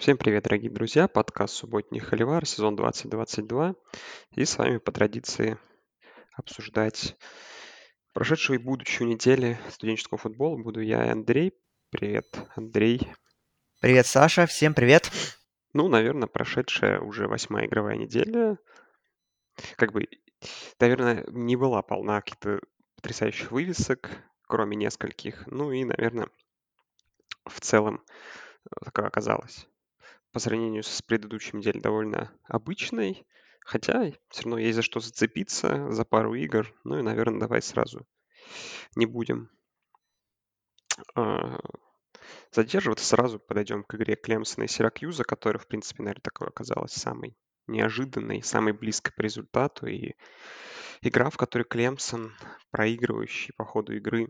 Всем привет, дорогие друзья! Подкаст «Субботний Холивар», сезон 2022. И с вами по традиции обсуждать прошедшую и будущую недели студенческого футбола буду я и Андрей. Привет, Андрей. Привет, Саша. Всем привет. Ну, наверное, прошедшая уже восьмая игровая неделя. Как бы, наверное, не была полна каких-то потрясающих вывесок, кроме нескольких. Ну и, наверное, в целом э, такое оказалось по сравнению с предыдущей неделей довольно обычной, хотя все равно есть за что зацепиться, за пару игр. Ну и, наверное, давай сразу не будем а, задерживаться, сразу подойдем к игре Клемсона и Сиракьюза, которая, в принципе, наверное, такой оказалась самой неожиданной, самой близкой по результату. И игра, в которой Клемсон, проигрывающий по ходу игры,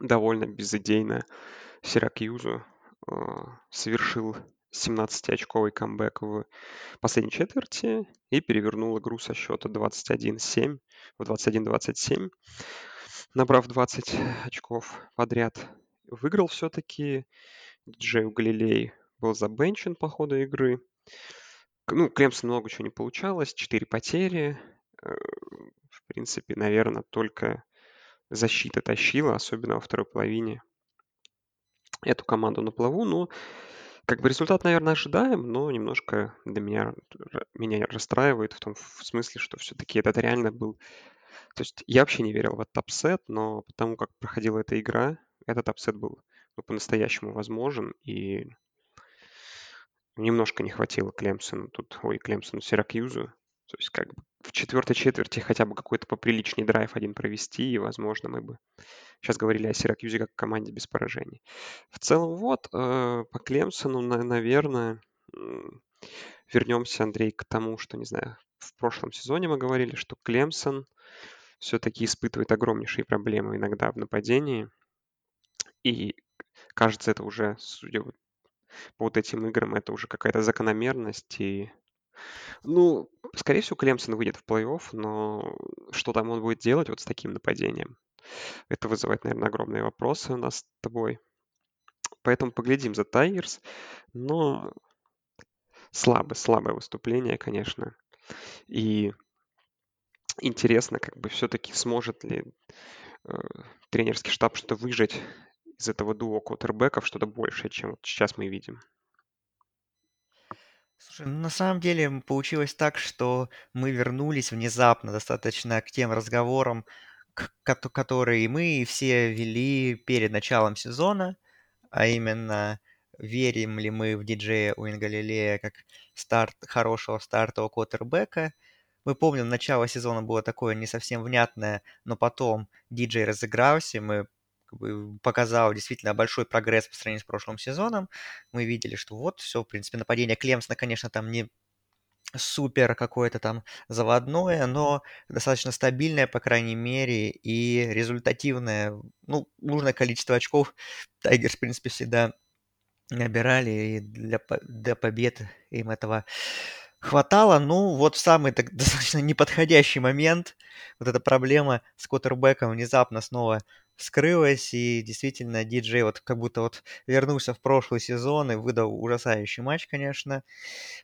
довольно безыдейно Сиракьюзу совершил 17-очковый камбэк в последней четверти и перевернул игру со счета 21-7 в 21-27, набрав 20 очков подряд. Выиграл все-таки. Джей Галилей был забенчен по ходу игры. Ну, Клемсон много чего не получалось. 4 потери. Э, в принципе, наверное, только защита тащила, особенно во второй половине эту команду на плаву. Но как бы результат, наверное, ожидаем, но немножко для меня, меня расстраивает в том в смысле, что все-таки этот реально был... То есть я вообще не верил в этот апсет, но потому как проходила эта игра, этот апсет был ну, по-настоящему возможен, и немножко не хватило Клемсону тут, ой, Клемсону, Сиракьюзу. То есть как бы в четвертой четверти хотя бы какой-то поприличный драйв один провести, и, возможно, мы бы сейчас говорили о Сиракьюзе как команде без поражений. В целом, вот, э, по Клемсону, наверное, вернемся, Андрей, к тому, что, не знаю, в прошлом сезоне мы говорили, что Клемсон все-таки испытывает огромнейшие проблемы иногда в нападении. И кажется, это уже, судя по вот этим играм, это уже какая-то закономерность. И ну, скорее всего, Клемсон выйдет в плей-офф, но что там он будет делать вот с таким нападением? Это вызывает, наверное, огромные вопросы у нас с тобой. Поэтому поглядим за Тайгерс. Но слабое, слабое выступление, конечно. И интересно, как бы все-таки сможет ли э, тренерский штаб что-то выжать из этого дуо квотербеков, что-то большее, чем вот сейчас мы видим. Слушай, ну на самом деле получилось так, что мы вернулись внезапно достаточно к тем разговорам, к- которые мы все вели перед началом сезона, а именно верим ли мы в диджея Уин Галилея как старт, хорошего стартового квотербека. Мы помним, начало сезона было такое не совсем внятное, но потом диджей разыгрался, мы как бы показал действительно большой прогресс по сравнению с прошлым сезоном. Мы видели, что вот все, в принципе, нападение Клемсона, конечно, там не супер какое-то там заводное, но достаточно стабильное, по крайней мере, и результативное. Ну, нужное количество очков Тайгерс, в принципе, всегда набирали, и для, для побед им этого хватало. Ну, вот самый так, достаточно неподходящий момент вот эта проблема с квотербеком внезапно снова вскрылась, и действительно диджей вот как будто вот вернулся в прошлый сезон и выдал ужасающий матч, конечно.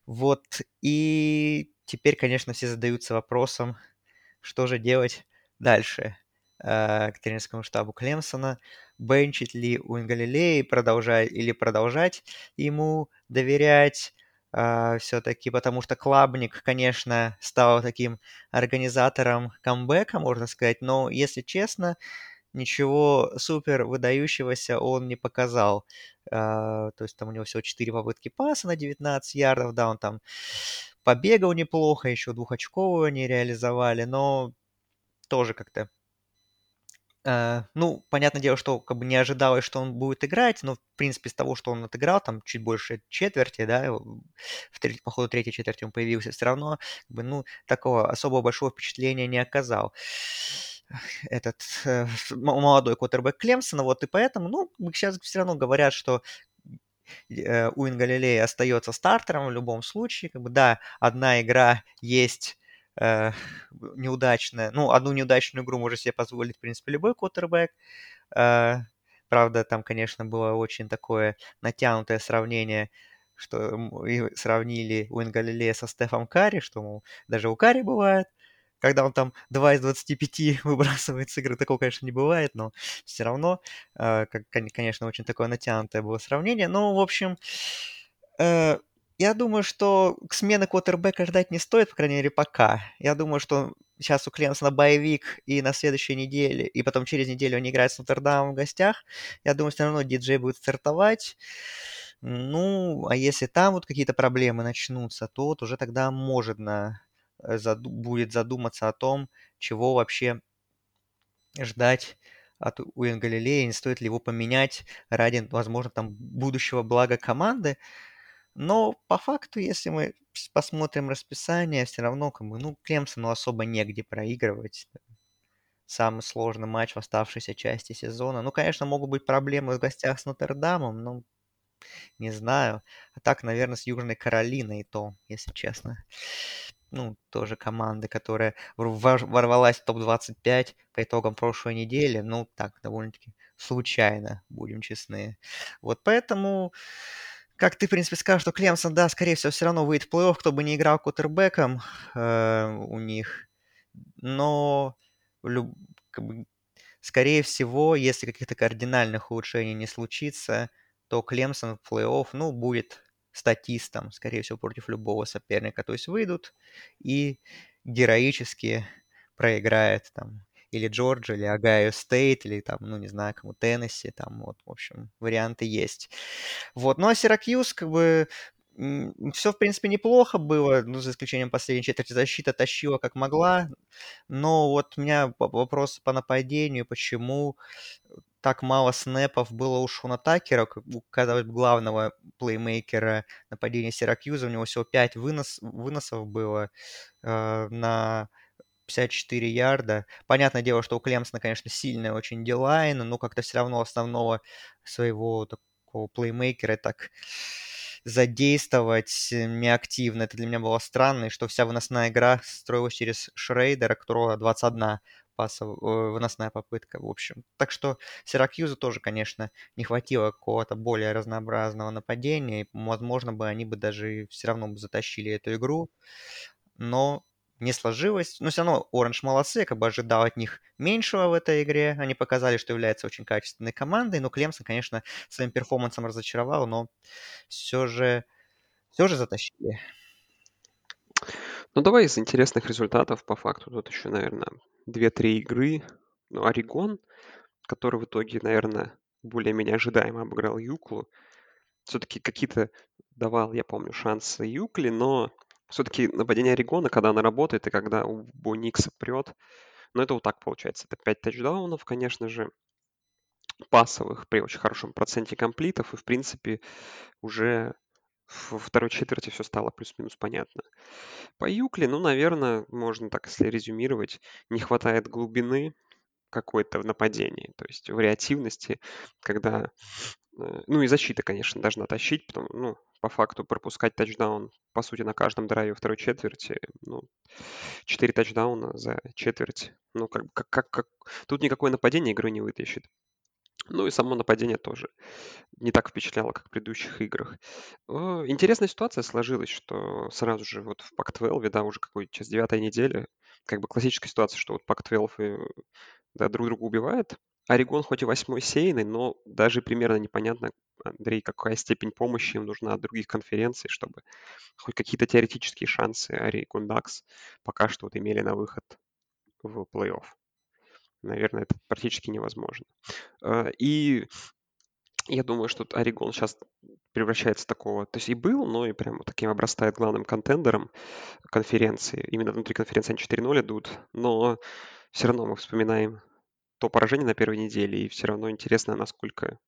Вот, и теперь, конечно, все задаются вопросом, что же делать дальше э, к тренерскому штабу Клемсона. Бенчить ли у Галилеи продолжать или продолжать ему доверять, Uh, а, все-таки, потому что Клабник, конечно, стал таким организатором камбэка, можно сказать, но, если честно, ничего супер выдающегося он не показал. А, то есть там у него всего 4 попытки паса на 19 ярдов, да, он там побегал неплохо, еще двухочковую они реализовали, но тоже как-то Uh, ну, понятное дело, что как бы не ожидалось, что он будет играть, но, в принципе, с того, что он отыграл, там чуть больше четверти, да, в треть, по ходу третьей четверти он появился, все равно, как бы, ну, такого особого большого впечатления не оказал этот э, молодой квотербек Клемсона, вот и поэтому, ну, сейчас все равно говорят, что э, Уин Галилей остается стартером в любом случае, как бы, да, одна игра есть э, неудачная, ну, одну неудачную игру может себе позволить, в принципе, любой квотербек, э, правда, там, конечно, было очень такое натянутое сравнение что сравнили Уин Галилея со Стефом Карри, что, мол, даже у Карри бывает, когда он там 2 из 25 выбрасывает с игры, такого, конечно, не бывает, но все равно, э, конечно, очень такое натянутое было сравнение. Ну, в общем, э, я думаю, что к смене квотербека ждать не стоит, по крайней мере, пока. Я думаю, что сейчас у Клемсона боевик, и на следующей неделе, и потом через неделю они играют с Нотр-Дамом в гостях. Я думаю, все равно диджей будет стартовать. Ну, а если там вот какие-то проблемы начнутся, то вот уже тогда можно э, заду- будет задуматься о том, чего вообще ждать от Уин Галилея, не стоит ли его поменять ради, возможно, там будущего блага команды. Но по факту, если мы посмотрим расписание, все равно как бы, ну, Клемсону особо негде проигрывать. Самый сложный матч в оставшейся части сезона. Ну, конечно, могут быть проблемы в гостях с Нотр-Дамом, но не знаю. А так, наверное, с Южной Каролиной и то, если честно. Ну, тоже команда, которая ворвалась в топ-25 по итогам прошлой недели. Ну, так, довольно-таки случайно, будем честны. Вот поэтому как ты, в принципе, скажешь, что Клемсон, да, скорее всего, все равно выйдет в плей-офф, кто бы не играл кутербеком э, у них. Но, люб, как бы, скорее всего, если каких-то кардинальных улучшений не случится, то Клемсон в плей-офф, ну, будет статистом, скорее всего, против любого соперника. То есть выйдут и героически проиграет там или Джорджия, или Огайо Стейт, или там, ну, не знаю, кому Теннесси, там, вот, в общем, варианты есть. Вот, ну, а Сиракьюз, как бы, все, в принципе, неплохо было, ну, за исключением последней четверти. Защита тащила как могла, но вот у меня вопрос по нападению, почему так мало снэпов было у Шона Такера, у, главного плеймейкера нападения Сиракьюза, у него всего 5 вынос, выносов было э, на 54 ярда. Понятное дело, что у Клемсона, конечно, сильная очень дилайн, но как-то все равно основного своего такого плеймейкера так задействовать неактивно. Это для меня было странно, и что вся выносная игра строилась через Шрейдера, которого 21 пасов, выносная попытка, в общем. Так что Сиракьюзу тоже, конечно, не хватило какого-то более разнообразного нападения, возможно бы они бы даже все равно бы затащили эту игру. Но не сложилось. Но все равно Оранж молодцы, я как бы ожидал от них меньшего в этой игре. Они показали, что являются очень качественной командой. Но Клемсон, конечно, своим перформансом разочаровал, но все же, все же затащили. Ну, давай из интересных результатов по факту. Тут еще, наверное, 2-3 игры. Ну, Орегон, который в итоге, наверное, более-менее ожидаемо обыграл Юклу. Все-таки какие-то давал, я помню, шансы Юкли, но все-таки нападение Орегона, когда она работает и когда у Боникса прет, ну это вот так получается. Это 5 тачдаунов, конечно же, пасовых при очень хорошем проценте комплитов, и в принципе уже во второй четверти все стало плюс-минус понятно. По Юкли, ну, наверное, можно так, если резюмировать, не хватает глубины какой-то в нападении, то есть вариативности, когда, э, ну и защита, конечно, должна тащить, потому, ну, по факту пропускать тачдаун, по сути, на каждом драйве второй четверти, ну, 4 тачдауна за четверть, ну, как, как, как, как... тут никакое нападение игру не вытащит. Ну и само нападение тоже не так впечатляло, как в предыдущих играх. Э, интересная ситуация сложилась, что сразу же вот в Пак-12, да, уже какой сейчас девятая неделя, как бы классическая ситуация, что вот Пак-12 да, друг друга убивает. Орегон хоть и восьмой сейный, но даже примерно непонятно, Андрей, какая степень помощи им нужна от других конференций, чтобы хоть какие-то теоретические шансы Орегон Дакс пока что вот имели на выход в плей-офф. Наверное, это практически невозможно. Э, и я думаю, что Орегон сейчас превращается в такого, то есть и был, но и прямо таким обрастает главным контендером конференции. Именно внутри конференции они 4-0 идут, но все равно мы вспоминаем то поражение на первой неделе, и все равно интересно, насколько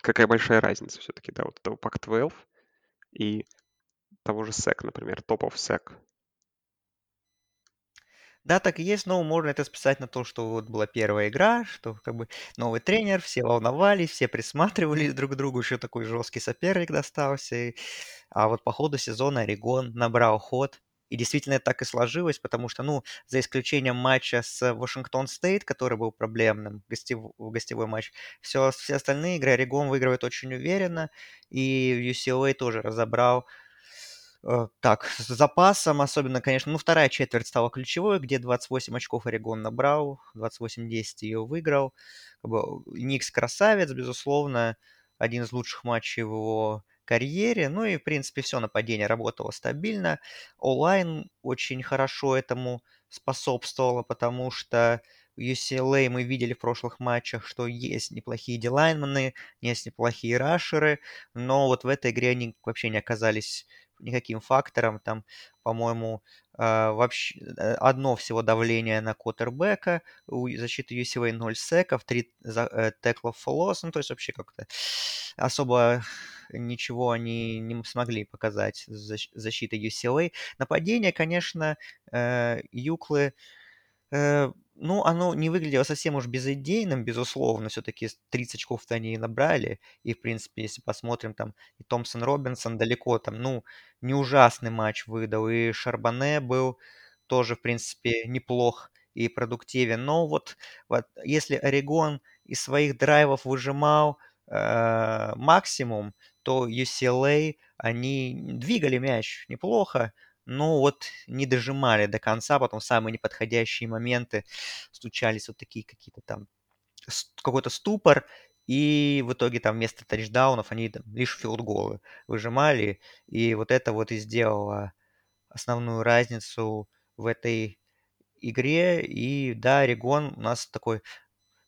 какая большая разница все-таки, да, вот этого Pac-12 и того же SEC, например, топов SEC. Да, так и есть, но можно это списать на то, что вот была первая игра, что как бы новый тренер, все волновались, все присматривались друг к другу, еще такой жесткий соперник достался. А вот по ходу сезона Орегон набрал ход И действительно так и сложилось, потому что, ну, за исключением матча с Вашингтон Стейт, который был проблемным, гостев... гостевой матч, все, все остальные игры Орегон выигрывает очень уверенно, и UCLA тоже разобрал Э, так, с запасом, особенно, конечно, ну, вторая четверть стала ключевой, где 28 очков Орегон набрал, 28-10 ее выиграл. Бы, Никс красавец, безусловно, один из лучших матчей в его карьере. Ну и, в принципе, все нападение работало стабильно. Онлайн очень хорошо этому способствовало, потому что UCLA мы видели в прошлых матчах, что есть неплохие дилайнмены, есть неплохие рашеры, но вот в этой игре они вообще не оказались никаким фактором. Там, по-моему, а, вообще э, одно всего давление на квотербека, у защиты UCLA 0 секов, 3 теклов for ну, то есть вообще как-то особо ничего они не смогли показать защиты UCLA. Нападение, конечно, э, Юклы э, ну, оно не выглядело совсем уж безидейным, безусловно. Все-таки 30 очков-то они набрали. И, в принципе, если посмотрим, там и Томпсон Робинсон далеко там, ну, не ужасный матч выдал. И Шарбане был тоже, в принципе, неплох и продуктивен. Но вот, вот если Орегон из своих драйвов выжимал э, максимум, то UCLA, они двигали мяч неплохо, но вот не дожимали до конца, потом самые неподходящие моменты стучались вот такие какие-то там, какой-то ступор, и в итоге там вместо тачдаунов они там, лишь филдголы выжимали, и вот это вот и сделало основную разницу в этой игре. И да, Орегон у нас такой,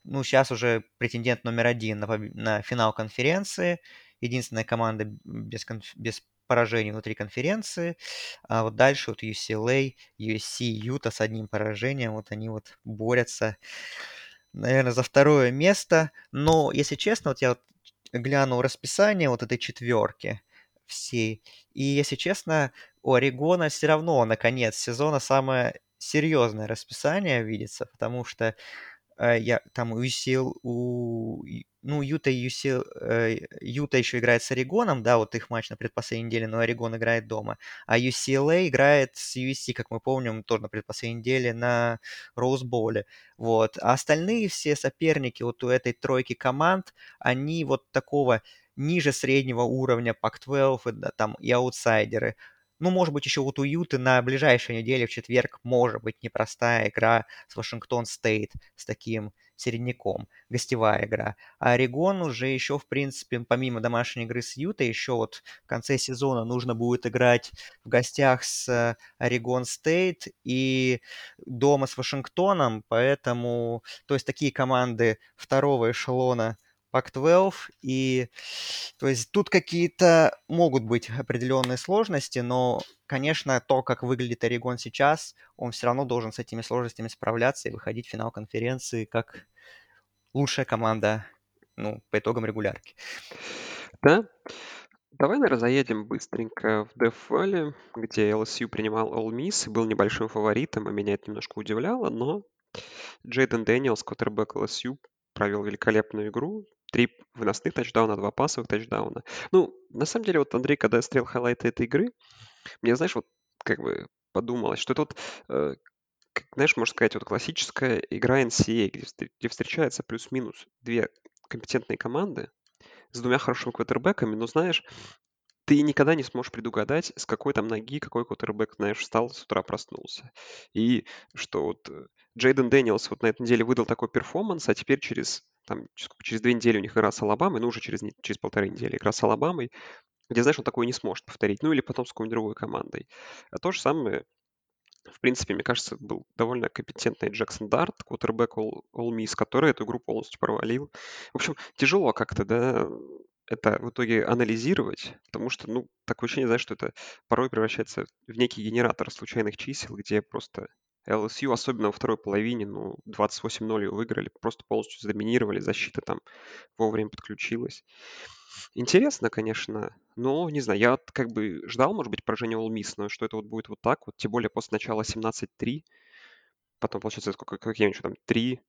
ну, сейчас уже претендент номер один на, на финал конференции. Единственная команда без, конф... без поражений внутри конференции. А вот дальше вот UCLA, USC, Юта с одним поражением, вот они вот борются, наверное, за второе место. Но, если честно, вот я вот глянул расписание вот этой четверки всей, и, если честно, у Орегона все равно на конец сезона самое серьезное расписание видится, потому что э, я там у UCL, у ну, Юта и UC, э, Юта еще играет с Орегоном, да, вот их матч на предпоследней неделе, но Орегон играет дома. А UCLA играет с USC, как мы помним, тоже на предпоследней неделе на Роузболе. Вот. А остальные все соперники вот у этой тройки команд, они вот такого ниже среднего уровня Pac-12, да, там и аутсайдеры. Ну, может быть, еще вот у Юты на ближайшей неделе в четверг может быть непростая игра с Вашингтон Стейт, с таким середняком, гостевая игра. А Орегон уже еще, в принципе, помимо домашней игры с Ютой, еще вот в конце сезона нужно будет играть в гостях с Орегон Стейт и дома с Вашингтоном, поэтому, то есть такие команды второго эшелона Pac-12, и то есть тут какие-то могут быть определенные сложности, но, конечно, то, как выглядит Орегон сейчас, он все равно должен с этими сложностями справляться и выходить в финал конференции как лучшая команда, ну, по итогам регулярки. Да. Давай, наверное, заедем быстренько в Death где LSU принимал Ole Miss и был небольшим фаворитом, и меня это немножко удивляло, но Джейден Дэниелс, квотербек LSU, провел великолепную игру, три выносных тачдауна, два пасовых тачдауна. Ну, на самом деле, вот Андрей, когда я смотрел хайлайты этой игры, мне, знаешь, вот как бы подумалось, что вот, э, знаешь, можно сказать, вот классическая игра NCAA, где, где встречаются плюс-минус две компетентные команды с двумя хорошими квотербеками, но, знаешь, ты никогда не сможешь предугадать, с какой там ноги какой квотербек, знаешь, встал, с утра проснулся. И что вот э, Джейден Дэниелс вот на этой неделе выдал такой перформанс, а теперь через, там, через две недели у них игра с Алабамой, ну уже через, через полторы недели игра с Алабамой, где, знаешь, он такое не сможет повторить, ну или потом с какой-нибудь другой командой. А то же самое, в принципе, мне кажется, был довольно компетентный Джексон Дарт, квотербек Ole, Ole Miss, который эту игру полностью провалил. В общем, тяжело как-то, да, это в итоге анализировать, потому что, ну, такое ощущение, знаешь, что это порой превращается в некий генератор случайных чисел, где просто LSU, особенно во второй половине, ну, 28-0 выиграли, просто полностью заминировали, защита там вовремя подключилась. Интересно, конечно, но, не знаю, я как бы ждал, может быть, поражение All Miss, но что это вот будет вот так вот, тем более после начала 17-3, потом, получается, сколько, какие-нибудь там 3,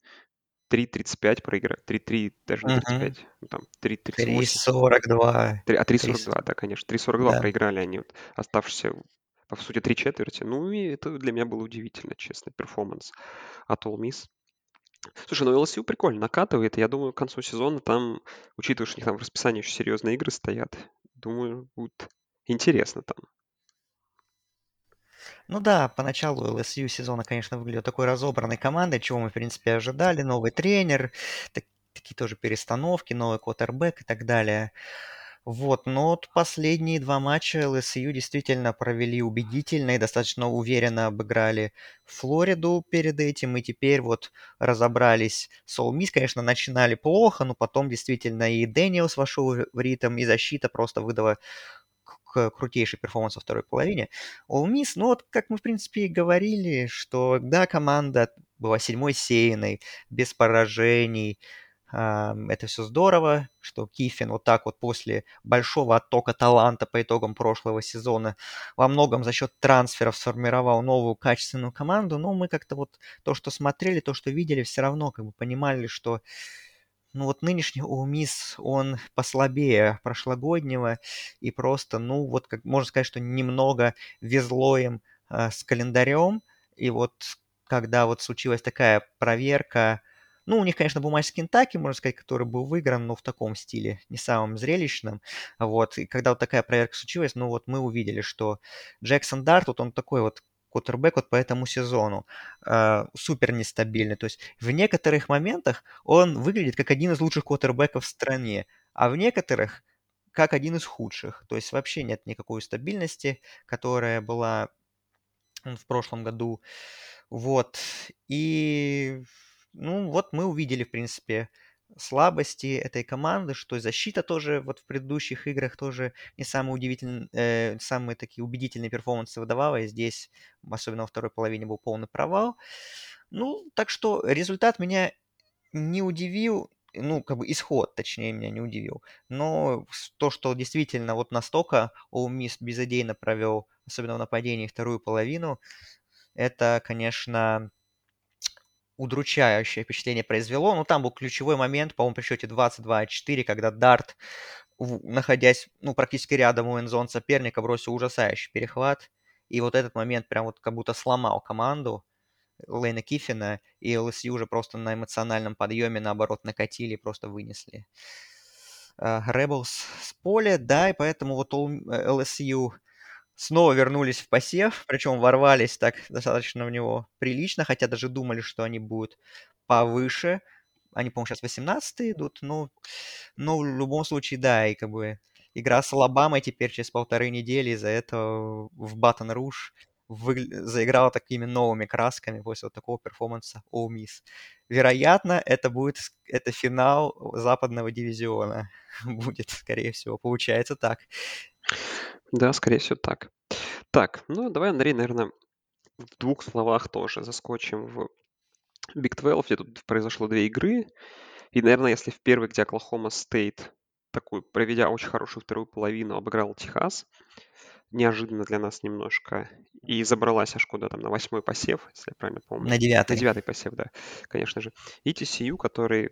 3.35 проиграли. 3.3, даже не 35. Угу. Ну, там 3.38. 3.42. 3, а 3.42, да, конечно. 3.42 да. проиграли они, вот, оставшиеся по сути, три четверти. Ну, и это для меня было удивительно, честно, перформанс от All Miss. Слушай, ну LSU прикольно накатывает. Я думаю, к концу сезона там, учитывая, что у них там в расписании очень серьезные игры стоят, думаю, будет интересно там. Ну да, поначалу LSU сезона, конечно, выглядел такой разобранной командой, чего мы, в принципе, ожидали. Новый тренер, так, такие тоже перестановки, новый квотербек и так далее. Вот, но вот последние два матча LSU действительно провели убедительно и достаточно уверенно обыграли Флориду перед этим, и теперь вот разобрались с Ole конечно, начинали плохо, но потом действительно и Дэниелс вошел в ритм, и защита просто выдала крутейший перформанс во второй половине. All Miss, ну вот, как мы, в принципе, и говорили, что, да, команда была седьмой сеянной, без поражений, это все здорово, что Кифин вот так вот после большого оттока таланта по итогам прошлого сезона во многом за счет трансферов сформировал новую качественную команду, но мы как-то вот то, что смотрели, то, что видели, все равно как бы понимали, что ну вот нынешний Улмис, он послабее прошлогоднего и просто, ну вот как можно сказать, что немного везло им э, с календарем. И вот когда вот случилась такая проверка, ну, у них, конечно, был матч с Кентаки, можно сказать, который был выигран, но в таком стиле, не самым зрелищным. Вот, и когда вот такая проверка случилась, ну, вот мы увидели, что Джексон Дарт, вот он такой вот квотербек вот по этому сезону. Э, супер нестабильный. То есть в некоторых моментах он выглядит как один из лучших квотербеков в стране, а в некоторых как один из худших. То есть вообще нет никакой стабильности, которая была в прошлом году. Вот. И ну вот мы увидели, в принципе, слабости этой команды, что защита тоже вот в предыдущих играх тоже не самые удивительные, э, самые такие убедительные перформансы выдавала, и здесь, особенно во второй половине, был полный провал. Ну, так что результат меня не удивил, ну, как бы исход, точнее, меня не удивил. Но то, что действительно вот настолько Ole Miss безыдейно провел, особенно в нападении, вторую половину, это, конечно, удручающее впечатление произвело. Но ну, там был ключевой момент, по-моему, при счете 22-4, когда Дарт, находясь ну, практически рядом у энзон соперника, бросил ужасающий перехват. И вот этот момент прям вот как будто сломал команду Лейна Киффина, и ЛСЮ уже просто на эмоциональном подъеме, наоборот, накатили просто вынесли. Rebels с поля, да, и поэтому вот LSU снова вернулись в посев, причем ворвались так достаточно в него прилично, хотя даже думали, что они будут повыше. Они, по-моему, сейчас 18 идут, но, но в любом случае, да, и как бы игра с Алабамой теперь через полторы недели из-за этого в Батон Руш вы... заиграла такими новыми красками после вот такого перформанса All Miss. Вероятно, это будет это финал западного дивизиона. будет, скорее всего. Получается так. Да, скорее всего, так. Так, ну давай, Андрей, наверное, в двух словах тоже заскочим в Big 12, где тут произошло две игры. И, наверное, если в первой, где Оклахома Стейт, такую, проведя очень хорошую вторую половину, обыграл Техас, неожиданно для нас немножко, и забралась аж куда там, на восьмой посев, если я правильно помню. На девятый. На девятый посев, да, конечно же. И TCU, который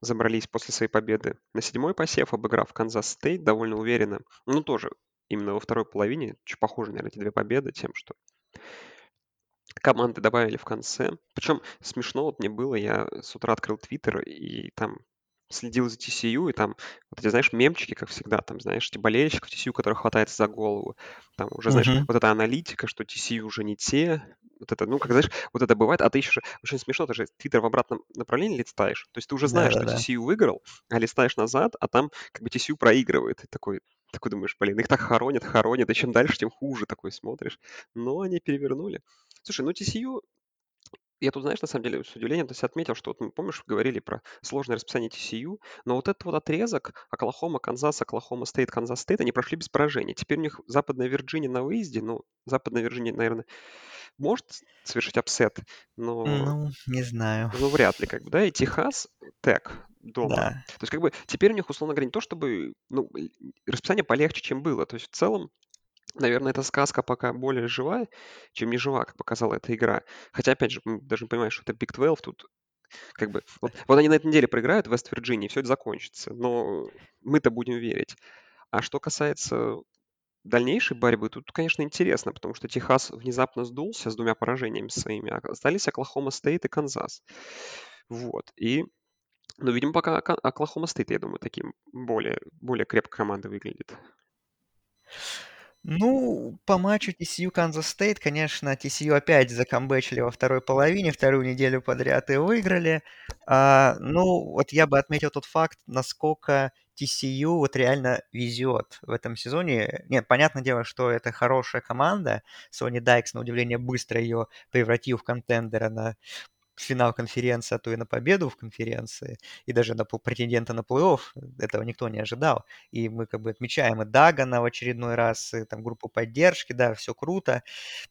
забрались после своей победы на седьмой посев, обыграв Канзас Стейт довольно уверенно. Ну, тоже именно во второй половине, чуть похоже, наверное, эти две победы тем, что команды добавили в конце. Причем смешно вот мне было, я с утра открыл Твиттер, и там следил за TCU, и там, вот эти, знаешь, мемчики, как всегда, там, знаешь, эти болельщиков TCU, которые хватается за голову, там уже, знаешь, uh-huh. вот эта аналитика, что TCU уже не те, вот это, ну, как знаешь, вот это бывает, а ты еще очень смешно, ты же твиттер в обратном направлении листаешь, то есть ты уже знаешь, да, что да. TCU выиграл, а листаешь назад, а там как бы TCU проигрывает, и такой, такой думаешь, блин, их так хоронят, хоронят, и чем дальше, тем хуже такой смотришь. Но они перевернули. Слушай, ну TCU я тут, знаешь, на самом деле с удивлением то есть отметил, что вот мы, помнишь, говорили про сложное расписание TCU, но вот этот вот отрезок Оклахома, Канзас, Оклахома Стейт, Канзас Стейт, они прошли без поражения. Теперь у них Западная Вирджиния на выезде, ну, Западная Вирджиния, наверное, может совершить апсет, но... Ну, не знаю. Ну, вряд ли, как бы, да, и Техас Тек дома. Да. То есть, как бы, теперь у них, условно говоря, не то, чтобы, ну, расписание полегче, чем было. То есть, в целом, Наверное, эта сказка пока более живая, чем не жива, как показала эта игра. Хотя, опять же, мы даже понимаем, что это Big 12, тут как бы... Вот, вот они на этой неделе проиграют в Вест-Вирджинии, все это закончится. Но мы-то будем верить. А что касается дальнейшей борьбы тут, конечно, интересно, потому что Техас внезапно сдулся с двумя поражениями своими, а остались Оклахома Стейт и Канзас. Вот. И, ну, видимо, пока Оклахома Стейт, я думаю, таким более, более крепкой командой выглядит. Ну, по матчу TCU Kansas State, конечно, TCU опять закомбэчили во второй половине, вторую неделю подряд и выиграли. А, ну, вот я бы отметил тот факт, насколько TCU вот реально везет в этом сезоне. Нет, понятное дело, что это хорошая команда. Сони Дайкс, на удивление, быстро ее превратил в контендера на финал конференции, а то и на победу в конференции, и даже на претендента на плей-офф, этого никто не ожидал. И мы как бы отмечаем и Дагана в очередной раз, и там группу поддержки, да, все круто,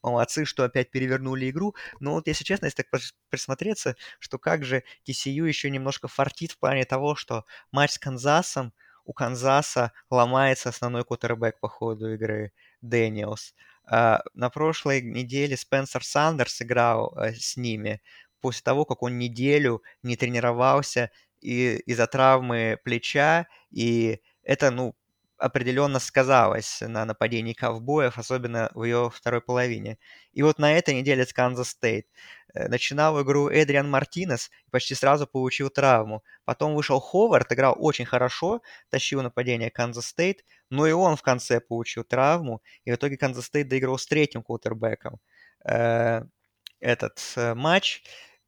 молодцы, что опять перевернули игру. Но вот если честно, если так присмотреться, что как же TCU еще немножко фартит в плане того, что матч с Канзасом, у Канзаса ломается основной квотербек по ходу игры Дэниелс. Э, на прошлой неделе Спенсер Сандерс играл э, с ними после того, как он неделю не тренировался и, из-за травмы плеча, и это, ну, определенно сказалось на нападении ковбоев, особенно в ее второй половине. И вот на этой неделе с Канзас Стейт начинал игру Эдриан Мартинес и почти сразу получил травму. Потом вышел Ховард, играл очень хорошо, тащил нападение Канзас Стейт, но и он в конце получил травму, и в итоге Канзас Стейт доиграл с третьим квотербеком э, этот э, матч.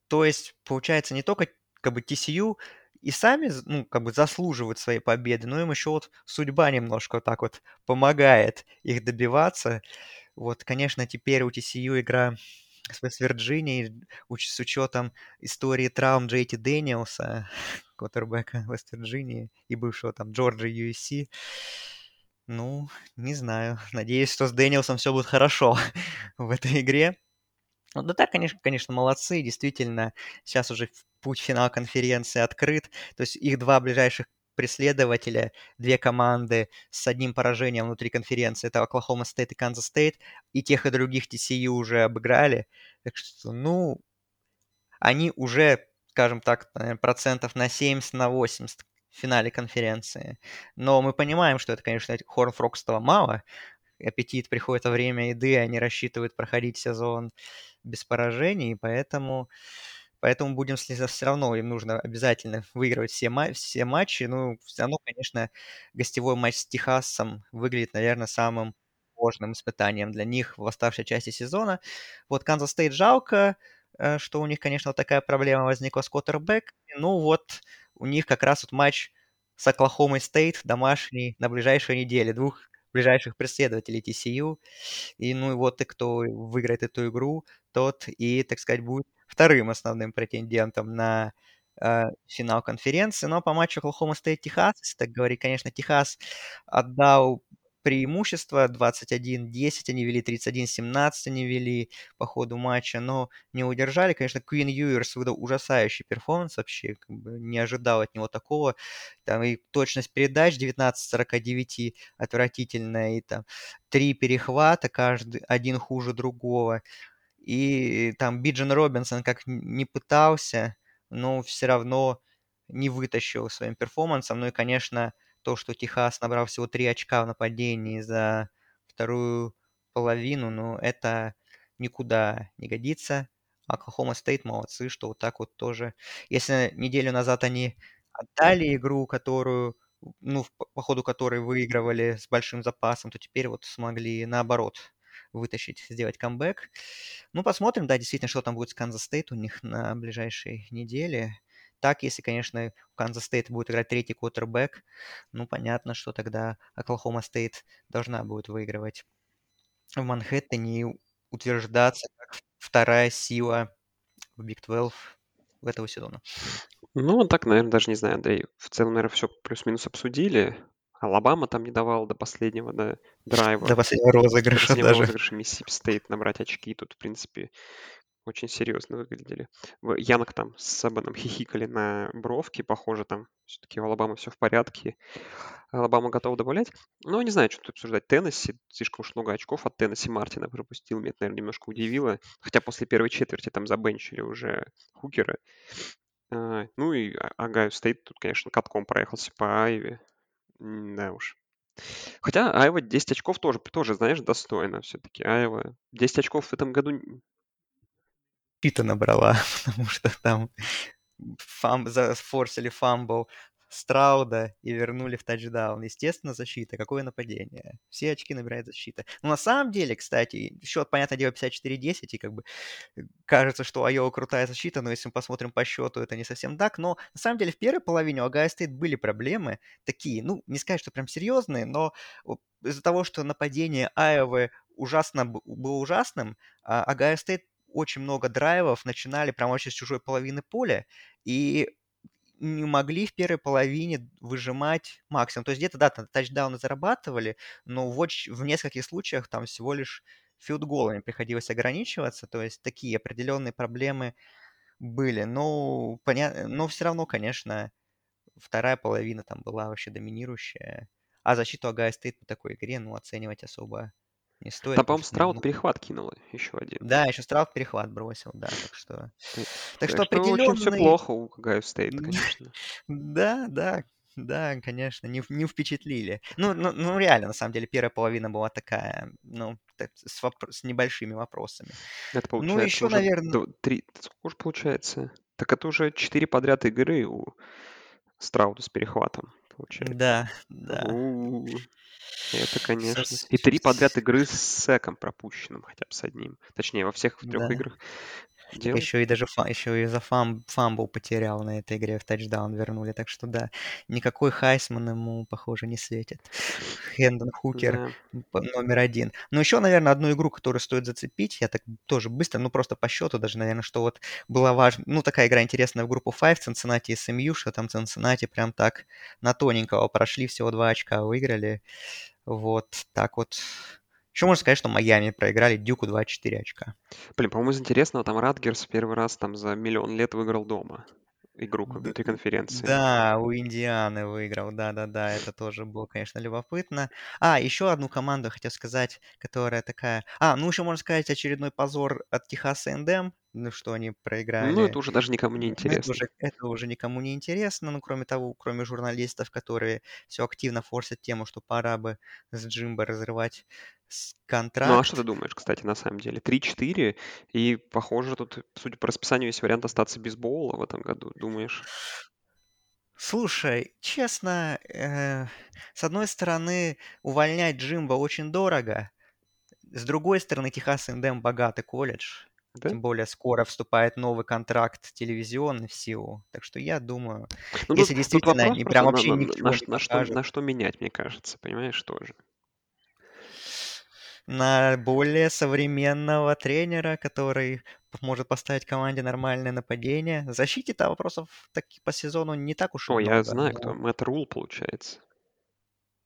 То есть, получается, не только как бы TCU и сами, ну, как бы заслуживают своей победы, но им еще вот судьба немножко вот так вот помогает их добиваться. Вот, конечно, теперь у TCU игра с Вест-Вирджинией, с учетом истории травм Джейти Дэниелса, квотербека Вест-Вирджинии и бывшего там Джорджа USC. Ну, не знаю. Надеюсь, что с Дэниелсом все будет хорошо в этой игре. Ну, да так, конечно, конечно, молодцы, действительно, сейчас уже путь финал конференции открыт, то есть их два ближайших преследователя, две команды с одним поражением внутри конференции, это Оклахома Стейт и Канзас Стейт, и тех и других TCU уже обыграли, так что, ну, они уже, скажем так, процентов на 70, на 80 в финале конференции. Но мы понимаем, что это, конечно, Horned Frogs этого мало, аппетит приходит во время еды, они рассчитывают проходить сезон без поражений, поэтому, поэтому будем следить. Все равно им нужно обязательно выигрывать все, ма- все матчи. Ну, все равно, конечно, гостевой матч с Техасом выглядит, наверное, самым сложным испытанием для них в оставшей части сезона. Вот Канзас Стейт жалко, э, что у них, конечно, вот такая проблема возникла с квотербэками. Ну вот у них как раз вот матч с Оклахомой Стейт домашний на ближайшей неделе. Двух ближайших преследователей TCU. И ну и вот и кто выиграет эту игру, тот и, так сказать, будет вторым основным претендентом на э, финал конференции. Но по матчу Оклахома Стейт Техас, если так говорить, конечно, Техас отдал преимущество 21-10 они вели, 31-17 они вели по ходу матча, но не удержали. Конечно, Куинн Юэрс выдал ужасающий перформанс вообще, как бы не ожидал от него такого. Там и точность передач 19-49 отвратительная, и там три перехвата, каждый один хуже другого. И там Биджан Робинсон как не пытался, но все равно не вытащил своим перформансом. Ну и, конечно, то, что Техас набрал всего 3 очка в нападении за вторую половину, но это никуда не годится. Оклахома Стейт молодцы, что вот так вот тоже. Если неделю назад они отдали игру, которую, ну, по ходу которой выигрывали с большим запасом, то теперь вот смогли наоборот вытащить, сделать камбэк. Ну, посмотрим, да, действительно, что там будет с Канзас Стейт у них на ближайшей неделе. Так, если, конечно, Канзас Стейт будет играть третий квотербек, ну, понятно, что тогда Оклахома Стейт должна будет выигрывать в Манхэттене и утверждаться как вторая сила в Big 12 в этого сезона. Ну, так, наверное, даже не знаю, Андрей. В целом, наверное, все плюс-минус обсудили. Алабама там не давал до последнего да, драйва. До последнего розыгрыша до последнего даже. розыгрыша Миссисипи Стейт набрать очки. Тут, в принципе, очень серьезно выглядели. Янг там с Сабаном хихикали на бровке, похоже, там все-таки у Алабамы все в порядке. Алабама готова добавлять. Но не знаю, что тут обсуждать. Теннесси, слишком уж много очков от Теннесси Мартина пропустил. Меня это, наверное, немножко удивило. Хотя после первой четверти там забенчили уже Хукера. А, ну и Огайо Стейт тут, конечно, катком проехался по Айове. Да уж. Хотя Айова 10 очков тоже, тоже знаешь, достойно все-таки. Айова 10 очков в этом году... И то набрала, потому что там фам, зафорсили фамбл Страуда и вернули в тачдаун. Естественно, защита. Какое нападение? Все очки набирает защита. Но на самом деле, кстати, счет, понятное дело, 54-10, и как бы э, кажется, что Айова крутая защита, но если мы посмотрим по счету, это не совсем так. Но на самом деле в первой половине у Огайо Стейт были проблемы такие, ну, не сказать, что прям серьезные, но из-за того, что нападение Айовы ужасно было ужасным, а Огайо Стейт очень много драйвов начинали прямо вообще с чужой половины поля, и не могли в первой половине выжимать максимум. То есть где-то, да, тачдауны зарабатывали, но в, оч- в нескольких случаях там всего лишь филдголами приходилось ограничиваться. То есть такие определенные проблемы были. Но, поня... но все равно, конечно, вторая половина там была вообще доминирующая. А защиту Огайо Стейт по такой игре, ну, оценивать особо не стоит. Там, по-моему, Страуд перехват кинул еще один. Да, еще Страуд перехват бросил, да, так что... Так, так что определенный... очень все плохо у Гайо Стейт, конечно. Да, да, да, конечно, не, не впечатлили. Ну, ну, ну, реально, на самом деле, первая половина была такая, ну, так, с, вопро- с небольшими вопросами. Это ну, получается ну, еще, уже наверное... Три... Сколько же получается? Так это уже четыре подряд игры у Страуда с перехватом, получается. Да, да. У-у-у. Это, конечно. И три подряд игры с секом пропущенным, хотя бы с одним. Точнее, во всех трех Да. играх. Так Делает. еще и даже фа- еще и за фам, фамбл потерял на этой игре, в тачдаун вернули. Так что да, никакой Хайсман ему, похоже, не светит. Хендон Хукер Да. номер один. Но еще, наверное, одну игру, которую стоит зацепить, я так тоже быстро, ну просто по счету даже, наверное, что вот была важна, ну такая игра интересная в группу 5, Цинциннати и SMU, что там Цинциннати прям так на тоненького прошли, всего два очка выиграли. Вот так вот. Еще можно сказать, что Майами проиграли Дюку 24 очка. Блин, по-моему, из интересного, там Радгерс первый раз там за миллион лет выиграл дома игру как внутри конференции. Да, у Индианы выиграл, да-да-да, это тоже было, конечно, любопытно. А, еще одну команду хотел сказать, которая такая... А, ну еще можно сказать очередной позор от Техаса НДМ, ну что они проиграли. Ну, это уже даже никому не Ну, интересно. Это уже, это уже никому не интересно, ну, кроме того, кроме журналистов, которые все активно форсят тему, что пора бы с Джимбо разрывать контракт. Ну, а что ты думаешь, кстати, на самом деле? 3-4, и, похоже, тут, судя по расписанию, есть вариант остаться без боула в этом году, думаешь? Слушай, честно, э, с одной стороны, увольнять Джимбо очень дорого, с другой стороны, Техас Индем богатый колледж, Да? тем более скоро вступает новый контракт телевизионный в силу, так что я думаю, Ну, если тут, тут действительно вопрос они прям вообще на- ни к на- не на что, на что менять, мне кажется, понимаешь, тоже. на более современного тренера, который может поставить команде нормальное нападение. В защите-то вопросов так, по сезону не так уж и О, много. я знаю, но- кто. Мэтт Рул, получается.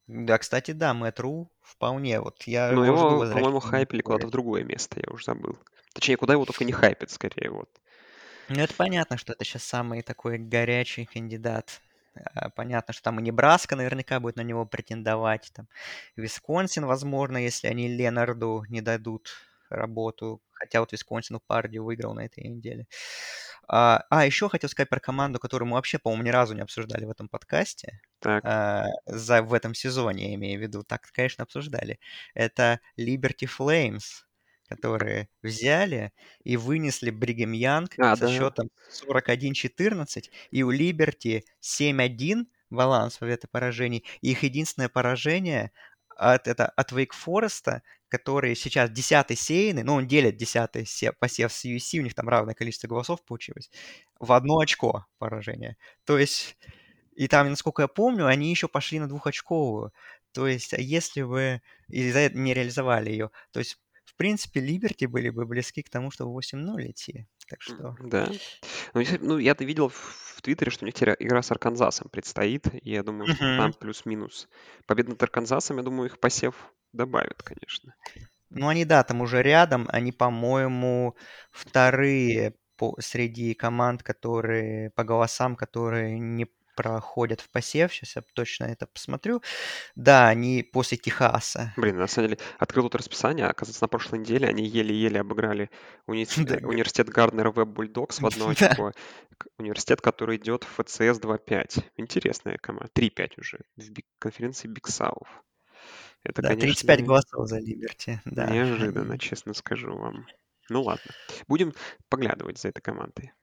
Да, кстати, да, Мэтт Ру вполне. Вот я Но его его, по-моему, хайпили куда-то в другое место, я уже забыл. Точнее, куда его только не хайпят, скорее, вот. Ну, это понятно, что это сейчас самый такой горячий кандидат. А, Понятно, что там и Небраска наверняка будет на него претендовать. Там Висконсин, возможно, если они Ленарду не дадут работу. Хотя вот Висконсин Парди выиграл на этой неделе. А, а, еще хотел сказать про команду, которую мы вообще, по-моему, ни разу не обсуждали в этом подкасте. Так, а, за, в этом сезоне, я имею в виду. Так, конечно, обсуждали. Это Liberty Flames, которые взяли и вынесли Бригем Янг А, со да. счетом 41-14, и у Liberty 7-1 баланс в это поражений. И их единственное поражение от, это, от Wake Forest, который сейчас 10 сеянный, ну, он делит 10 се- посев с UC, у них там равное количество голосов получилось, в одно очко поражение. То есть, и там, насколько я помню, они еще пошли на двухочковую. То есть, а если бы из-за этого не реализовали ее, то есть, в принципе, Либерти были бы близки к тому, чтобы 8-0 идти. Так что... Да. Ну, ну, я-то видел Твиттере, что у них теперь игра с Арканзасом предстоит, и я думаю, что Мгм. там плюс-минус. Победа над Арканзасом, я думаю, их посев добавит, конечно. Ну, они, да, там уже рядом. Они, по-моему, вторые по, среди команд, которые по голосам, которые не проходят в посев. Сейчас я точно это посмотрю. Да, они после Техаса. Блин, на самом деле, открыл тут расписание, а, оказывается, на прошлой неделе они еле-еле обыграли уни- Да, э, г- университет Гарднера Веб Бульдогс в одно Да. очко. К- Университет, который идет в ФЦС 2.5. Интересная команда. 3.5 уже в биг- конференции Биг Сауф. Это, Да, 35 конечно, голосов за Либерти, да. неожиданно, честно скажу вам. Ну ладно, будем поглядывать за этой командой.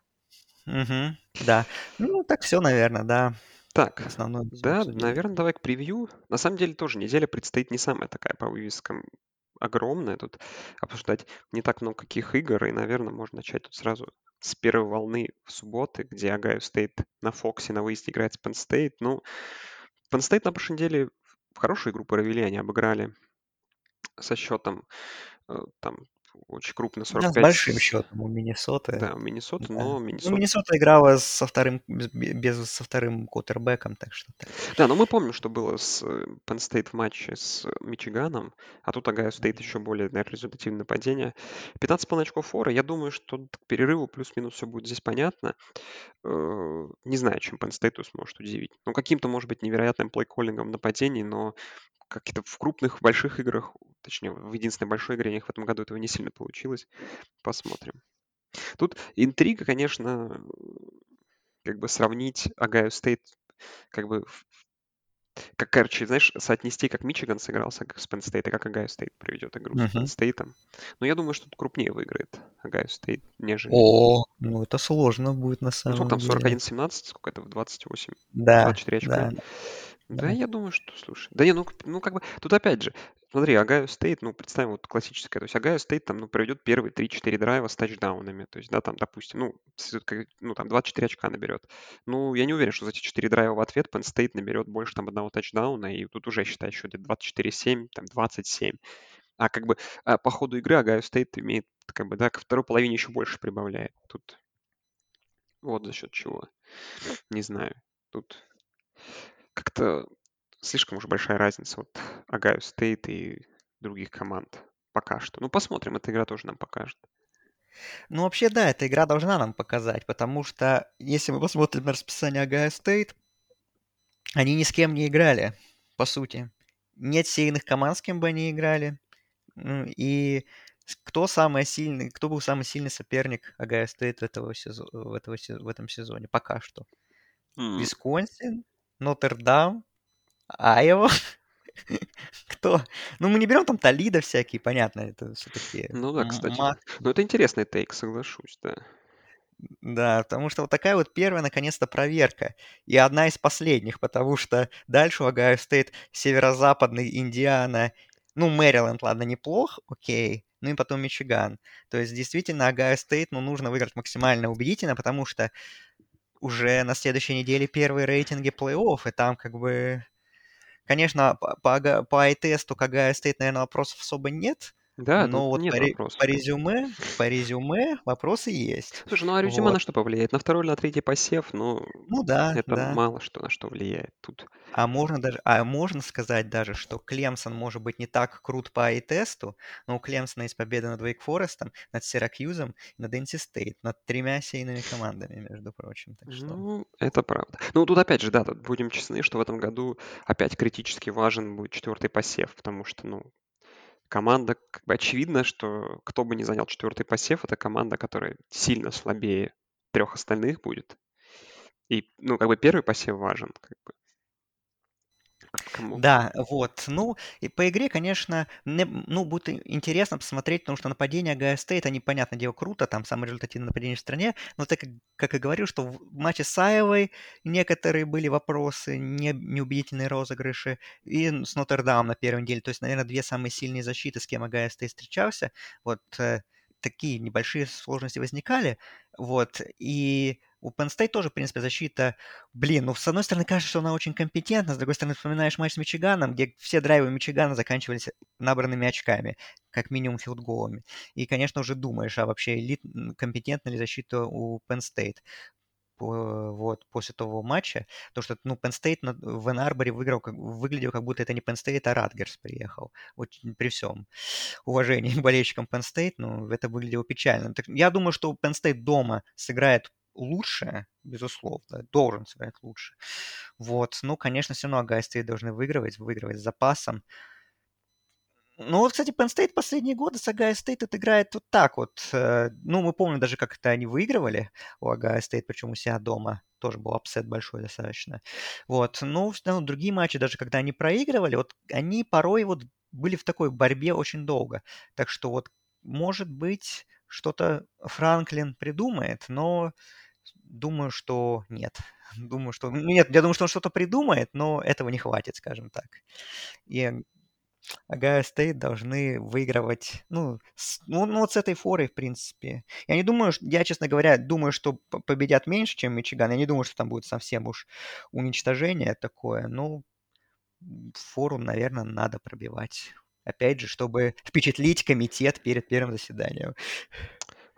Мгм, да. Ну, так все, наверное, да. Так, Основное да, обсудили. наверное, давай к превью. На самом деле тоже неделя предстоит не самая такая по вывескам огромная. Тут обсуждать не так много каких игр, и, наверное, можно начать тут сразу с первой волны в субботы, где Огайо Стейт на Фоксе на выезде играет с Penn State. Ну, Penn State на прошлой неделе хорошую игру провели, они обыграли со счетом э, там очень крупно Да, с 45 большим счетом у Миннесоты. Да, у Миннесоты, Да. но Ну, Миннесота Миннесота играла со вторым, без, со вторым квотербэком, так что. Да, но мы помним, что было с э, Penn State в матче с Мичиганом, а тут Огайо Стейт еще более, наверное, результативное нападение. 15,5 очков фора, я думаю, что к перерыву плюс-минус все будет здесь понятно. Э, Не знаю, чем Penn State сможет удивить. Ну, каким-то, может быть, невероятным play-calling ом в нападении, но какие-то в крупных, больших играх, точнее, в единственной большой игре у них в этом году этого не сильно получилось. Посмотрим. Тут интрига, конечно, как бы сравнить Огайо Стейт как бы как, короче, знаешь, соотнести, как Мичиган сыгрался как с Penn State, и как Огайо Стейт проведет игру с Penn Мгм. State. Но я думаю, что тут крупнее выиграет Огайо Стейт, нежели... О, ну это сложно будет на Ну, самом сколько там, деле. 41-17, сколько это, в 28, Да, 24 очка? да, Да, я думаю, что, слушай, да не, ну, к- ну как бы, тут опять же, смотри, Огайо Стейт, ну, представим, вот классическое, то есть Огайо Стейт там, ну, проведет первые 3-4 драйва с тачдаунами, то есть, да, там, допустим, ну, с- как- ну, там, 24 очка наберет. Ну, я не уверен, что за эти 4 драйва в ответ Penn State наберет больше, там, одного тачдауна, и тут уже, считай, еще где-то 24-7, там, 27. А как бы а по ходу игры Огайо Стейт имеет, как бы, да, ко второй половине еще больше прибавляет. Тут вот за счет чего. Не знаю. Тут как-то слишком уж большая разница вот Огайо Стейт и других команд пока что. Ну, посмотрим, эта игра тоже нам покажет. Ну, вообще, да, эта игра должна нам показать, потому что если мы посмотрим на расписание Огайо Стейт, они ни с кем не играли, по сути. Нет сильных команд, с кем бы они играли. И кто самый сильный, кто был самый сильный соперник Огайо Стейт этого сезо- в, этого в этом сезоне? Пока что. Висконсин, Нотр-Дам, Айова. Кто? Ну, мы не берем там Толидо всякие, понятно, это все-таки Ну да, кстати. мат. Ну, это интересный take, соглашусь, да. Да, потому что вот такая вот первая, наконец-то, проверка. И одна из последних, потому что дальше у Огайо Стейт северо-западный Индиана, ну, Мэриленд, ладно, неплох, окей, ну и потом Мичиган. То есть, действительно, Огайо Стейт, ну, нужно выиграть максимально убедительно, потому что уже на следующей неделе первые рейтинги плей-офф, и там как бы... Конечно, по, по, по eye test у к Огайо Стейт, наверное, вопросов особо нет, Да, но тут вот нет по, вопросов. по резюме, по резюме вопросы есть. Слушай, ну а резюме Вот. на что повлияет? На второй или на третий посев? Ну, Ну да, это да. мало что на что влияет тут. А можно даже, а можно сказать даже, что Клемсон может быть не так крут по ай-тесту, но у Клемсона есть победа над Вейк Форестом, над Сиракьюзом над NC State, над тремя сильными командами, между прочим. Так что... Ну, это правда. Ну, тут опять же, да, тут будем честны, что в этом году опять критически важен будет четвертый посев, потому что, ну, команда, как бы очевидно, что кто бы ни занял четвертый посев, это команда, которая сильно слабее трех остальных будет. И, ну, как бы первый посев важен, как бы. Кому? Да, вот. Ну, и по игре, конечно, мне, ну, будет интересно посмотреть, потому что нападение Огайо Стейт, они, дело, круто, там самое результативное нападение в стране, но так как, и говорил, что в матче с Айовой некоторые были вопросы, не, неубедительные розыгрыши, и с Нотр-Дам на первой неделе, то есть, наверное, две самые сильные защиты, с кем Огайо Стейт встречался, вот э, такие небольшие сложности возникали, вот, и у Penn State тоже, в принципе, защита Блин, ну, с одной стороны, кажется, что она очень компетентна, с другой стороны, вспоминаешь матч с Мичиганом, где все драйвы Мичигана заканчивались набранными очками, как минимум филдголами. И, конечно, уже думаешь, а вообще элит, компетентна ли защита у Penn State вот, после того матча, потому что, ну, Penn State в Энн Арборе выиграл, как, выглядел, как будто это не Penn State, а Радгерс приехал. Очень, при всем уважении к болельщикам Penn State, ну, это выглядело печально. Так, я думаю, что Penn State дома сыграет лучше, безусловно, должен сыграть лучше. Вот, ну, конечно, все равно Огайо Стейт должны выигрывать, выигрывать с запасом. Ну вот, кстати, Penn State последние годы с Ohio State играет вот так вот. Э, ну, мы помним даже, как это они выигрывали у Ohio State, причем у себя дома. Тоже был upset большой достаточно. Вот. Ну, ну, другие матчи, даже когда они проигрывали, вот они порой вот были в такой борьбе очень долго. Так что вот, может быть, что-то Франклин придумает, но думаю, что нет. Думаю, что... Ну, нет, я думаю, что он что-то придумает, но этого не хватит, скажем так. И Ohio State должны выигрывать, ну, с, ну, ну, вот с этой форой, в принципе. Я не думаю, я, честно говоря, думаю, что победят меньше, чем Мичиган. Я не думаю, что там будет совсем уж уничтожение такое. Ну, фору, наверное, надо пробивать. Опять же, чтобы впечатлить комитет перед первым заседанием.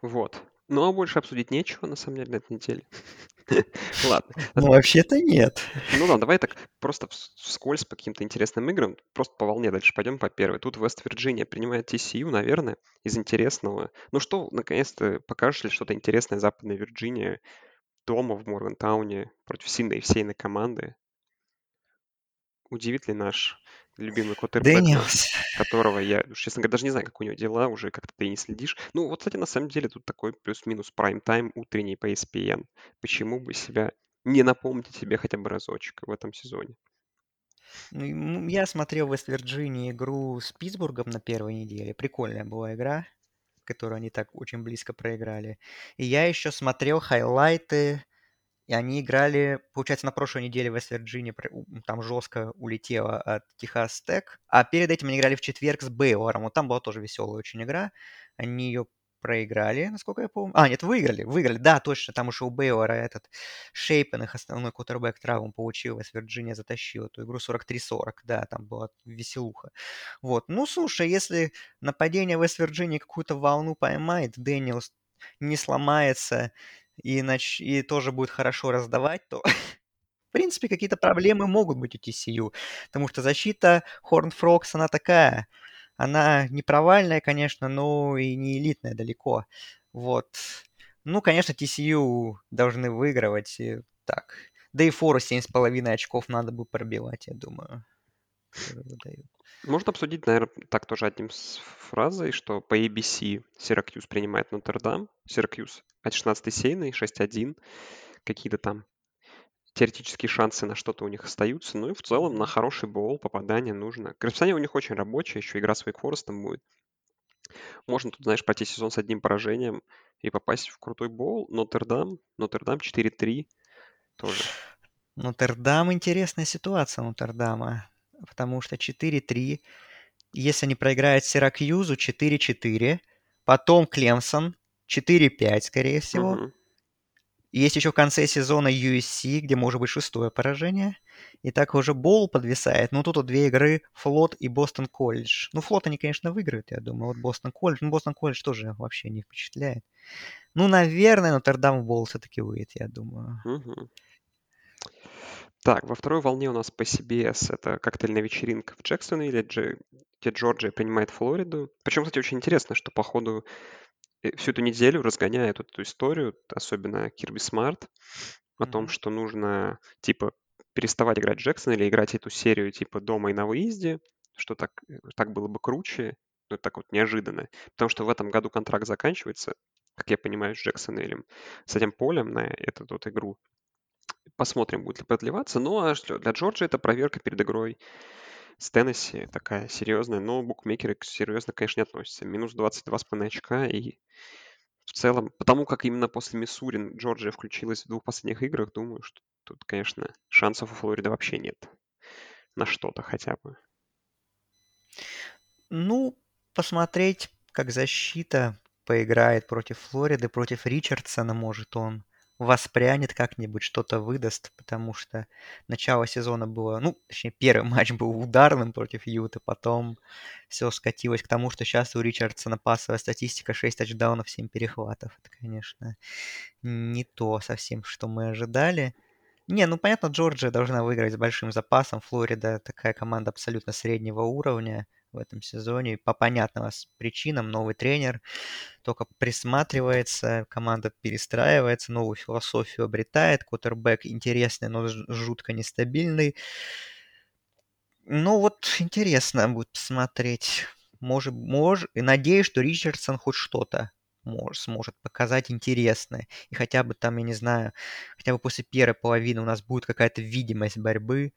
Вот. Ну, а больше обсудить нечего, на самом деле, на этой неделе. Ладно. Ну, вообще-то нет. Ну да, давай так просто вскользь по каким-то интересным играм, просто по волне дальше пойдем по первой. Тут Вест-Вирджиния принимает TCU, наверное, из интересного. Ну что, наконец-то, покажешь ли что-то интересное Западной Вирджинии дома в Моргантауне против сильной всей команды? Удивит ли наш любимый квотербек, которого я, честно говоря, даже не знаю, как у него дела, уже как-то ты не следишь. Ну, вот, кстати, на самом деле тут такой плюс-минус прайм-тайм утренний по ESPN. Почему бы себя не напомнить себе хотя бы разочек в этом сезоне? Ну, я смотрел в Вест-Вирджинии игру с Питтсбургом на первой неделе. Прикольная была игра, которую они так очень близко проиграли. И я еще смотрел хайлайты и они играли, получается, на прошлой неделе в Вест-Вирджинии там жестко улетела от Техас Тек. А перед этим они играли в четверг с Бейлором. Вот там была тоже веселая очень игра. Они ее проиграли, насколько я помню. А, нет, выиграли, выиграли, да, точно, там уже у Бейлора этот Шейпен, их основной кутербэк травму получил, Вест Вирджиния затащил эту игру 43-40, да, там была веселуха. Вот, ну, слушай, если нападение Вест Вирджинии какую-то волну поймает, Дэниелс не сломается, и, нач... и тоже будет хорошо раздавать, то, в принципе, какие-то проблемы могут быть у TCU. Потому что защита Horn Frogs, она такая. Она не провальная, конечно, но и не элитная далеко. Вот. Ну, конечно, TCU должны выигрывать. И так. Да и фору 7,5 очков надо бы пробивать, я думаю. Можно обсудить, наверное, так тоже одним с фразой, что по ABC Сиракьюз принимает Нотр-Дам. Сиракьюз от 16 сейный, 6-1. Какие-то там теоретические шансы на что-то у них остаются. Ну и в целом на хороший бол попадание нужно. Расписание у них очень рабочее, еще игра с Вейкфорестом будет. Можно тут, знаешь, пойти сезон с одним поражением и попасть в крутой бол. Нотр-Дам, Нотр-Дам 4-3 тоже. Нотр-Дам интересная ситуация Нотр-Дама потому что 4-3. Если они проиграют Сиракьюзу, 4-4. Потом Клемсон, 4-5, скорее всего. Угу. Есть еще в конце сезона USC, где может быть шестое поражение. И так уже Бол подвисает. Ну, тут вот две игры, Флот и Бостон Колледж. Ну, Флот они, конечно, выиграют, я думаю. Вот Бостон Колледж. Ну, Бостон Колледж тоже вообще не впечатляет. Ну, наверное, Нотр-Дам Бол все-таки выйдет, я думаю. Угу. Так, во второй волне у нас по CBS это коктейльная вечеринка в Джексонвилле, где Джорджия принимает Флориду. Причем, кстати, очень интересно, что по ходу э, всю эту неделю разгоняет эту историю, особенно Кирби Смарт, о том, что нужно, типа, переставать играть в Джексон или играть эту серию, типа, дома и на выезде, что так, э, так было бы круче, но так вот неожиданно. Потому что в этом году контракт заканчивается, как я понимаю, с Джексонвиллем, с этим полем на эту вот игру. Посмотрим, будет ли продлеваться. Ну, а что, для Джорджа это проверка перед игрой с Теннесси такая серьезная, но букмекеры серьезно, конечно, не относятся. Минус 22,5 очка и в целом, потому как именно после Миссури Джорджия включилась в двух последних играх, думаю, что тут, конечно, шансов у Флориды вообще нет на что-то хотя бы. Ну, посмотреть, как защита поиграет против Флориды, против Ричардсона, может он воспрянет как-нибудь, что-то выдаст, потому что начало сезона было, ну, точнее, первый матч был ударным против Юта, потом все скатилось к тому, что сейчас у Ричардсона пасовая статистика 6 тачдаунов, 7 перехватов. Это, конечно, не то совсем, что мы ожидали. Не, ну понятно, Джорджия должна выиграть с большим запасом. Флорида такая команда абсолютно среднего уровня в этом сезоне. По понятным причинам новый тренер только присматривается, команда перестраивается, новую философию обретает. Кутербэк интересный, но жутко нестабильный. Ну вот интересно будет посмотреть. может, может, и надеюсь, что Ричардсон хоть что-то может, сможет показать интересное. И хотя бы там, я не знаю, хотя бы после первой половины у нас будет какая-то видимость борьбы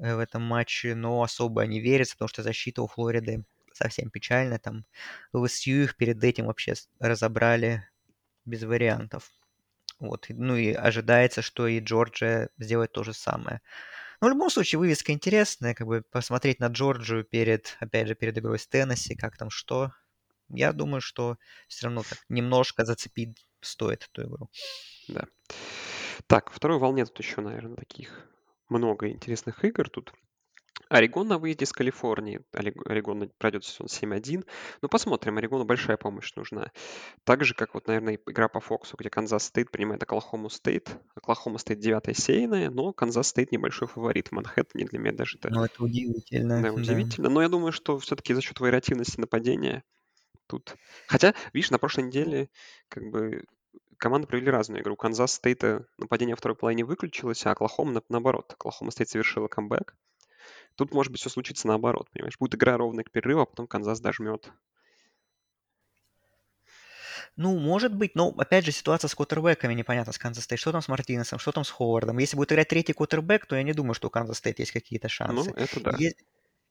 в этом матче, но особо не верится, потому что защита у Флориды совсем печальная. Там ЛСЮ их перед этим вообще разобрали без вариантов. Вот. Ну и ожидается, что и Джорджия сделает то же самое. Но в любом случае вывеска интересная, как бы посмотреть на Джорджию перед, опять же, перед игрой с Теннесси, как там что. Я думаю, что все равно так немножко зацепить стоит эту игру. Да. Так, второй волне тут еще, наверное, таких много интересных игр. Тут Орегон на выезде с Калифорнии. Орегон пройдет сезон 7-1. Ну, посмотрим. Орегону большая помощь нужна. Так же, как вот, наверное, игра по Фоксу, где Канзас Стейт принимает Оклахому Стейт. Оклахома Стейт девятая сеяная, но Канзас Стейт небольшой фаворит в Манхэттене. Для меня даже это... Ну, это удивительно. Да, удивительно. Да. Но я думаю, что все-таки за счет вариативности нападения тут... Хотя, видишь, на прошлой неделе как бы команды провели разную игру. Канзас Стейта нападение второй половине выключилось, а Оклахома наоборот. Оклахома Стейт совершила камбэк. Тут, может быть, все случится наоборот, понимаешь? Будет игра ровно к перерыву, а потом Канзас дожмет. Ну, может быть, но, опять же, ситуация с квотербеками непонятна с Канзас Стейт. Что там с Мартинесом, что там с Ховардом? Если будет играть третий квотербек, то я не думаю, что у Канзас Стейт есть какие-то Ну, шансы. это да. Е-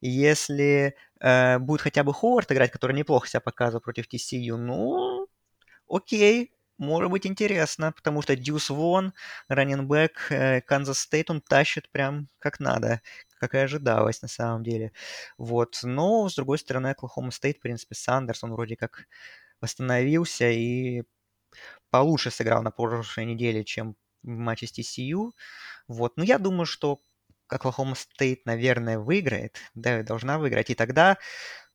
Если э, будет хотя бы Ховард играть, который неплохо себя показывал против TCU, ну, окей, может быть интересно, потому что Дьюс Вон, running back, Канзас Стейт, он тащит прям как надо, как и ожидалось на самом деле. Вот. Но, с другой стороны, Оклахома Стейт, в принципе, Сандерс, он вроде как восстановился и получше сыграл на прошлой неделе, чем в матче с TCU. Вот. Но я думаю, что Оклахома Стейт, наверное, выиграет, да, должна выиграть. И тогда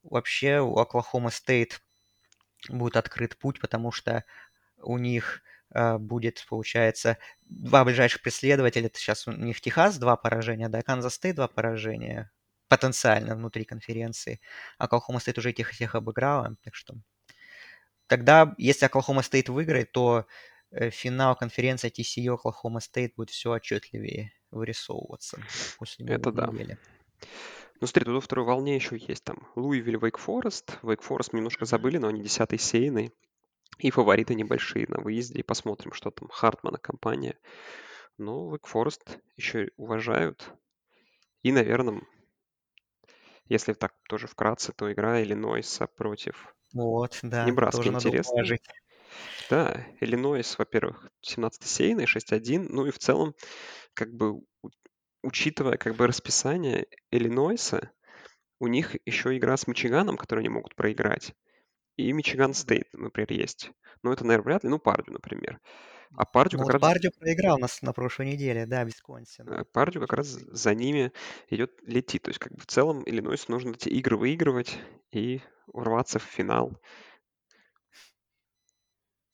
вообще у Оклахома Стейт будет открыт путь, потому что у них э, будет, получается, два ближайших преследователя. Это сейчас у них Техас два поражения, да, Канзас Стейт два поражения потенциально внутри конференции. А Оклахома Стейт уже этих всех обыграла, так что тогда, если Оклахома Стейт выиграет, то э, финал конференции TCU Оклахома Стейт будет все отчетливее вырисовываться после Это да. недели. Ну, смотри, тут во второй волне еще есть там Луивиль, Вейк Форест. Вейк Форест немножко забыли, но они десятый сейный. И фавориты небольшие на выезде. И посмотрим, что там Хартмана компания. Но Вейк Форест еще уважают. И, наверное, если так тоже вкратце, то игра Иллинойса против Вот, да, Небраски тоже надо интересно. уважить. Да, Иллинойс, во-первых, 17 сейный, 6-1. Ну и в целом, как бы, учитывая как бы расписание Иллинойса, у них еще игра с Мичиганом, которую они могут проиграть. И Мичиган Стейт, например, есть. Но это, наверное, вряд ли. Ну, Пардю, например. А Пардю Ну как вот раз, Пардию проиграл нас на прошлой неделе, да, Висконсин. э, Пардю как раз за ними идет летит. То есть, как бы в целом Иллинойсу нужно эти игры выигрывать и урваться в финал.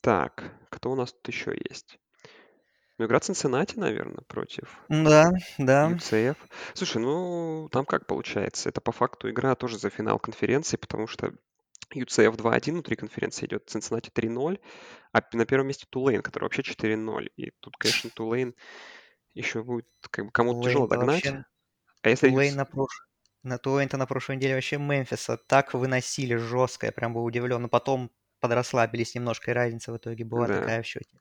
Так, кто у нас тут еще есть? Ну, игра Цинциннати, наверное, против Да, да. UCF. Слушай, ну, там как получается? Это по факту игра тоже за финал конференции, потому что UCF 2-1 внутри конференции идет, Цинциннати 3-0, а на первом месте Тулейн, который вообще 4-0. И тут, конечно, Тулейн еще будет, как бы, кому-то тяжело догнать. вообще- А если Тулейн на прош... На Тулейн-то на прошлой неделе вообще Мемфиса так выносили жестко, я прям был удивлен. Но потом подрасслабились немножко, и разница в итоге была Да. такая в счете.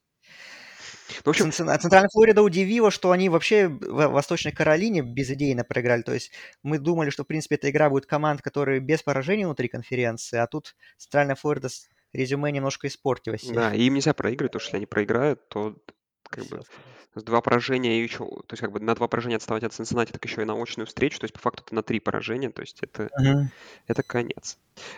Ну, в общем, Центральная, Центральная Флорида удивила, что они вообще в Восточной Каролине безыдейно проиграли. То есть мы думали, что, в принципе, эта игра будет команд, которые без поражений внутри конференции, а тут Центральная Флорида резюме немножко испортилась. да, и им нельзя проигрывать, потому что если они проиграют, то как бы с два поражения и еще, то есть как бы на два поражения отставать от Цинциннати, так еще и на очную встречу, то есть по факту это на три поражения, то есть это, Мгм. это конец.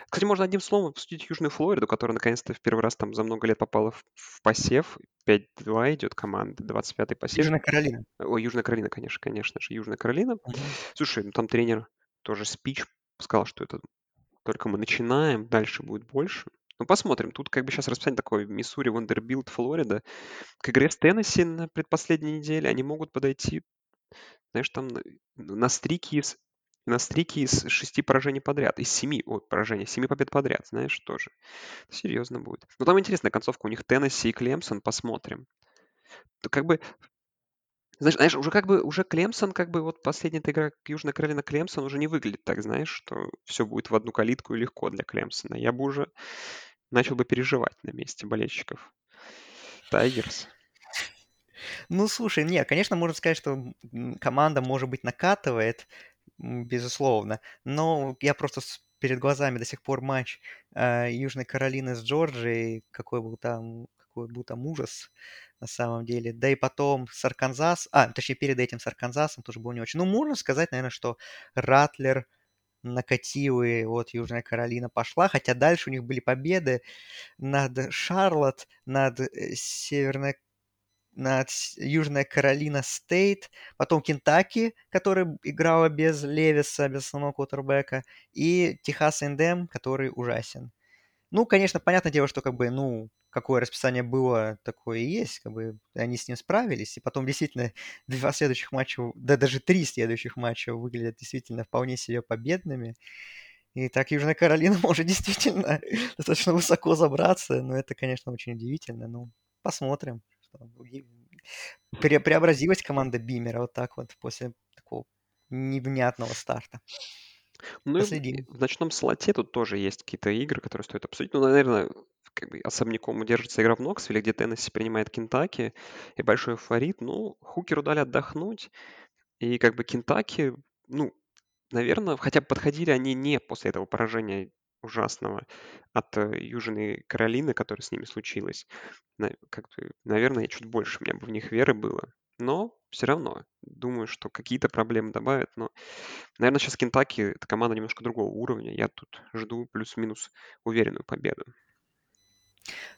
Кстати, можно одним словом обсудить Южную Флориду, которая наконец-то в первый раз там за много лет попала в, в посев. 5-2 идет команда, 25-й посев. Южная Каролина. Ой, Южная Каролина, конечно, конечно же, Южная Каролина. Мгм. Слушай, ну там тренер тоже спич сказал, что это только мы начинаем, дальше будет больше. Ну, посмотрим. Тут как бы сейчас расписание такое. Миссури, Вандербилд, Флорида. К игре с Теннесси на предпоследней неделе они могут подойти, знаешь, там на, streak и из на streak и из шести поражений подряд. Из семи, ой, поражений, семи побед подряд, знаешь, тоже. Серьезно будет. Ну, там интересная концовка. У них Теннесси и Клемсон, посмотрим. То как бы Знаешь, знаешь, уже как бы, уже Клемсон, как бы вот последняя игра Южная Каролина Клемсон уже не выглядит так, знаешь, что все будет в одну калитку и легко для Клемсона. Я бы уже начал бы переживать на месте болельщиков. Тайгерс. Ну, слушай, не, конечно, можно сказать, что команда, может быть, накатывает, безусловно, но я просто перед глазами до сих пор матч э, Южной Каролины с Джорджией, какой был там, какой был там ужас на самом деле. Да и потом с Арканзас, а, точнее, перед этим с Арканзасом тоже был не очень. Ну, можно сказать, наверное, что Ратлер накатил, и вот Южная Каролина пошла, хотя дальше у них были победы над Шарлотт, над э, Северной над Южная Каролина Стейт, потом Кентаки, которая играла без Левиса, без основного квотербека, и Техас Эндем, который ужасен. Ну, конечно, понятное дело, что как бы, ну, какое расписание было, такое и есть, как бы они с ним справились, и потом действительно два следующих матча, да даже три следующих матча выглядят действительно вполне себе победными. И так Южная Каролина может действительно достаточно высоко забраться, но это, конечно, очень удивительно. Ну, посмотрим. Пре- преобразилась команда Бимера вот так вот после такого невнятного старта. Ну и в ночном слоте тут тоже есть какие-то игры, которые стоит обсудить. Ну, наверное, как бы особняком удержится игра в Ноксвилле, где Теннесси принимает Кентаки, и большой фаворит. Ну, Хукеру дали отдохнуть, и как бы Кентаки, ну, наверное, хотя бы подходили они не после этого поражения ужасного от э, Южной Каролины, которое с ними случилось. На- как бы, наверное, чуть больше у меня бы в них веры было. Но все равно, думаю, что какие-то проблемы добавят. Но, наверное, сейчас Кентаки— это команда немножко другого уровня. Я тут жду плюс-минус уверенную победу.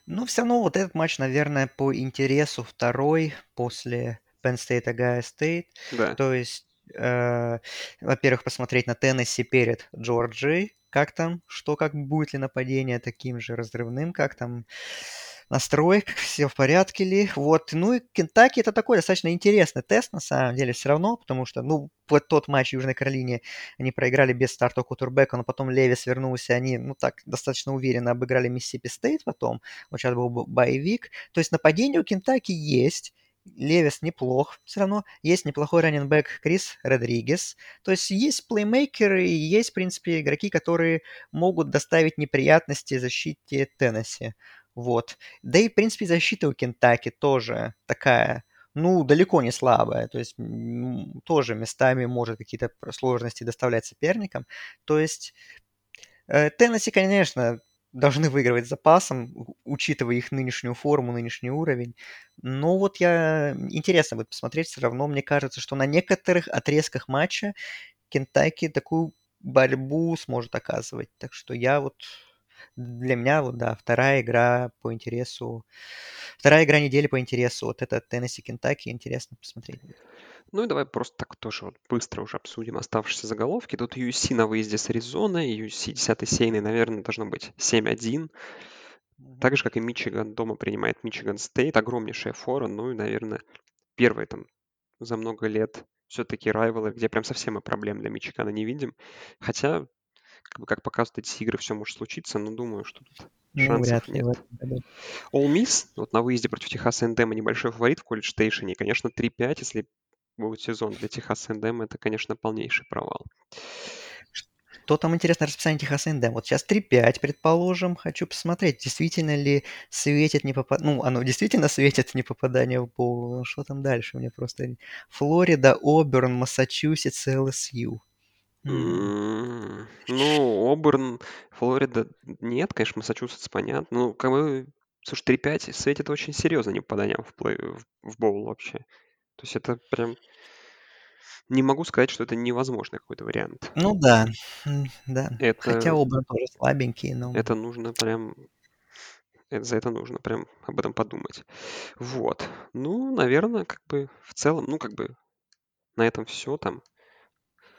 Но все равно вот этот матч, наверное, по интересу второй после Penn State Ohio State. Да. То есть, э, во-первых, посмотреть на Теннесси перед Джорджией, как там, что, как будет ли нападение таким же разрывным, как там настрой, все в порядке ли. Вот, ну и Кентаки это такой достаточно интересный тест, на самом деле, все равно, потому что, ну, вот тот матч в Южной Каролине они проиграли без старт-квотербека, но потом Левис вернулся, они, ну, так, достаточно уверенно обыграли Миссисипи Стейт потом, вот сейчас был бо- bye week. То есть нападение у Кентаки есть, Левис неплох все равно. Есть неплохой раненбэк Крис Родригес. То есть есть плеймейкеры и есть, в принципе, игроки, которые могут доставить неприятности защите Теннесси. Вот. Да и, в принципе, защита у Кентаки тоже такая, ну, далеко не слабая. То есть тоже местами может какие-то сложности доставлять соперникам. То есть э, Теннесси, конечно, должны выигрывать с запасом, учитывая их нынешнюю форму, нынешний уровень. Но вот я... Интересно будет посмотреть все равно. Мне кажется, что на некоторых отрезках матча Кентаки такую борьбу сможет оказывать. Так что я вот... Для меня вот, да, вторая игра по интересу... Вторая игра недели по интересу. Вот это Теннесси Кентаки. Интересно посмотреть. Ну и давай просто так тоже вот быстро уже обсудим оставшиеся заголовки. Тут USC на выезде с Аризоной, USC 10 сейный, наверное, должно быть 7-1. Мгм. Так же, как и Мичиган дома принимает Мичиган Стейт. Огромнейшая фора. Ну и, наверное, первый там за много лет все-таки райвелы, где прям совсем мы проблем для Мичигана не видим. Хотя, как, бы, как показывают эти игры, все может случиться, но думаю, что тут Ну, шансов нет. All Miss, вот на выезде против Техаса Эндема небольшой фаворит в колледж стейшене. И, конечно, 3-5, если будет сезон для Техаса Эндема, это, конечно, полнейший провал. Что там интересно расписание Техаса Эндем? Вот сейчас 3-5, предположим. Хочу посмотреть, действительно ли светит не попадание... Ну, оно действительно светит не попадание в боул. Что там дальше? Мне просто... Флорида, Оберн, Массачусетс, ЛСЮ. М. Ну, Оберн, Флорида, нет, конечно, Массачусетс, понятно. Ну, как бы, слушай, 3-5 светит очень серьезно не попаданием в, плей, в, в боул вообще. То есть это прям... Не могу сказать, что это невозможный какой-то вариант. Ну да, м, да. Хотя Это, Оберн тоже слабенький, но... это нужно прям... это- за это нужно прям об этом подумать. Вот. Ну, наверное, как бы в целом, ну, как бы на этом все там.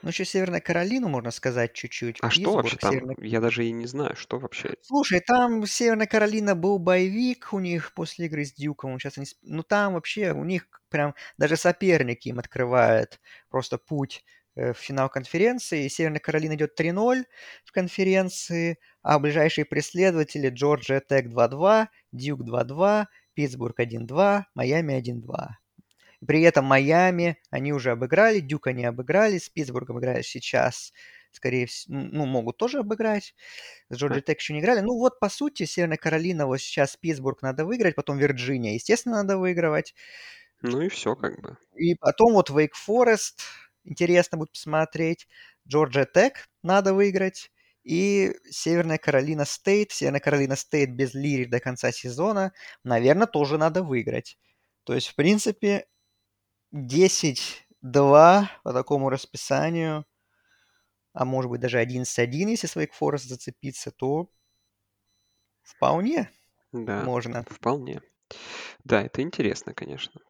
Ну, еще Северная Каролина, можно сказать, чуть-чуть. А что вообще Питтсбург, там? Северная Я даже и не знаю, что вообще. Слушай, там Северная Каролина был боевик у них после игры с Дьюком. Сейчас они... Ну, там вообще у них прям даже соперники им открывают просто путь э, в финал конференции. Северная Каролина идет 3-0 в конференции, а ближайшие преследователи Джорджия Тек 2-2, Дьюк 2-2, Питтсбург 1-2, Майами 1-2. При этом Майами они уже обыграли, Дюк они обыграли, с Питтсбургом играют сейчас, скорее всего, ну, могут тоже обыграть. С Джорджи Тек еще не играли. Ну, вот, по сути, Северная Каролина, вот сейчас Питтсбург надо выиграть, потом Вирджиния, естественно, надо выигрывать. Ну и все как бы. И потом вот Wake Forest, интересно будет посмотреть. Джорджия Тек надо выиграть. И Северная Каролина State. Северная Каролина State без Лири до конца сезона, наверное, тоже надо выиграть. То есть, в принципе, 10-2 по такому расписанию, а может быть даже 11-1, если с Forest зацепиться, то вполне Да, можно. вполне. Да, это интересно, конечно.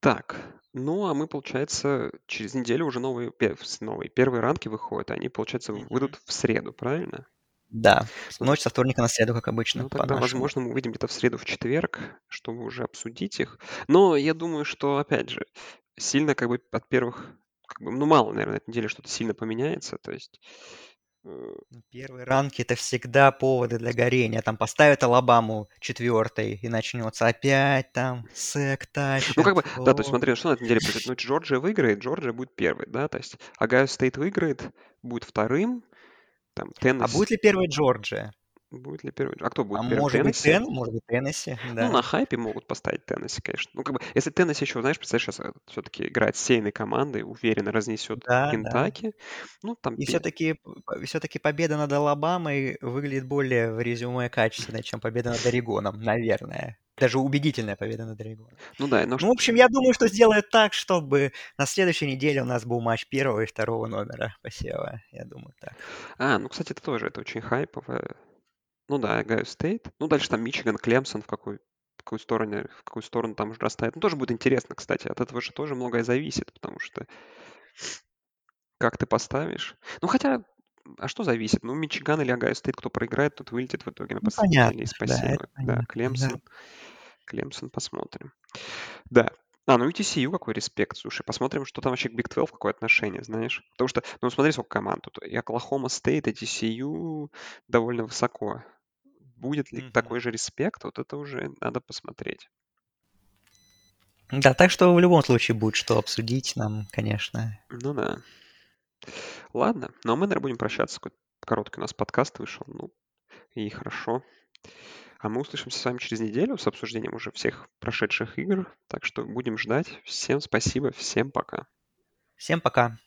Так, ну а мы, получается, через неделю уже новые, новые первые ранки выходят, они, получается, выйдут в среду, правильно? Да, ночь со вторника на среду, как обычно. Ну, тогда, возможно, мы увидим где-то в среду, в четверг, чтобы уже обсудить их. Но я думаю, что, опять же, сильно как бы от первых, как бы, ну, мало, наверное, на этой неделе что-то сильно поменяется. То есть э, ну, Первые ранки это всегда поводы для горения. Там поставят Алабаму четвертой и начнется опять там SEC тащит. Ну, как бы, да, то есть смотри, что на этой неделе будет. Ну, Джорджия выиграет, Джорджия будет первой, да, то есть Огайо State выиграет, будет вторым, там, Теннесси. А будет ли первый Джорджия? Будет ли первый? А кто будет а первый? может Теннесси? быть, Тен... может быть, Теннесси, да. Ну, на хайпе могут поставить Теннесси, конечно. Ну, как бы, если Теннесси еще, знаешь, представляешь, сейчас все-таки играет с сильной командой, уверенно разнесет да, Kentucky. Да. Ну, там... И все-таки, все-таки победа над Алабамой выглядит более в резюме качественно, чем победа над Орегоном, наверное. Даже убедительная победа над Орегоном. Ну да. Но... Ну, в общем, я думаю, что сделают так, чтобы на следующей неделе у нас был матч первого и второго номера посева. Я думаю, так. А, ну, кстати, это тоже это очень хайповое. Ну да, Огайо State. Ну, дальше там Мичиган, Клемсон, в какой, в какую сторону, в какую сторону там уже расставят. Ну, тоже будет интересно, кстати. От этого же тоже многое зависит, потому что как ты поставишь. Ну, хотя, а что зависит? Ну, Мичиган или Огайо State, кто проиграет, тот вылетит в итоге на ну, последней ну, из посева. Да, да, Клемсон. Да. Клемсон посмотрим. Да. А, ну и TCU какой респект. Слушай, посмотрим, что там вообще к Big 12, какое отношение, знаешь. Потому что, ну смотри, сколько команд тут. И Оклахома State, и TCU довольно высоко. Будет ли mm-hmm. такой же респект, вот это уже надо посмотреть. Да, так что в любом случае будет что обсудить нам, конечно. Ну да. Ладно, ну а мы, наверное, будем прощаться. Какой короткий у нас подкаст вышел. Ну, и хорошо. А мы услышимся с вами через неделю с обсуждением уже всех прошедших игр. Так что будем ждать. Всем спасибо, всем пока. Всем пока.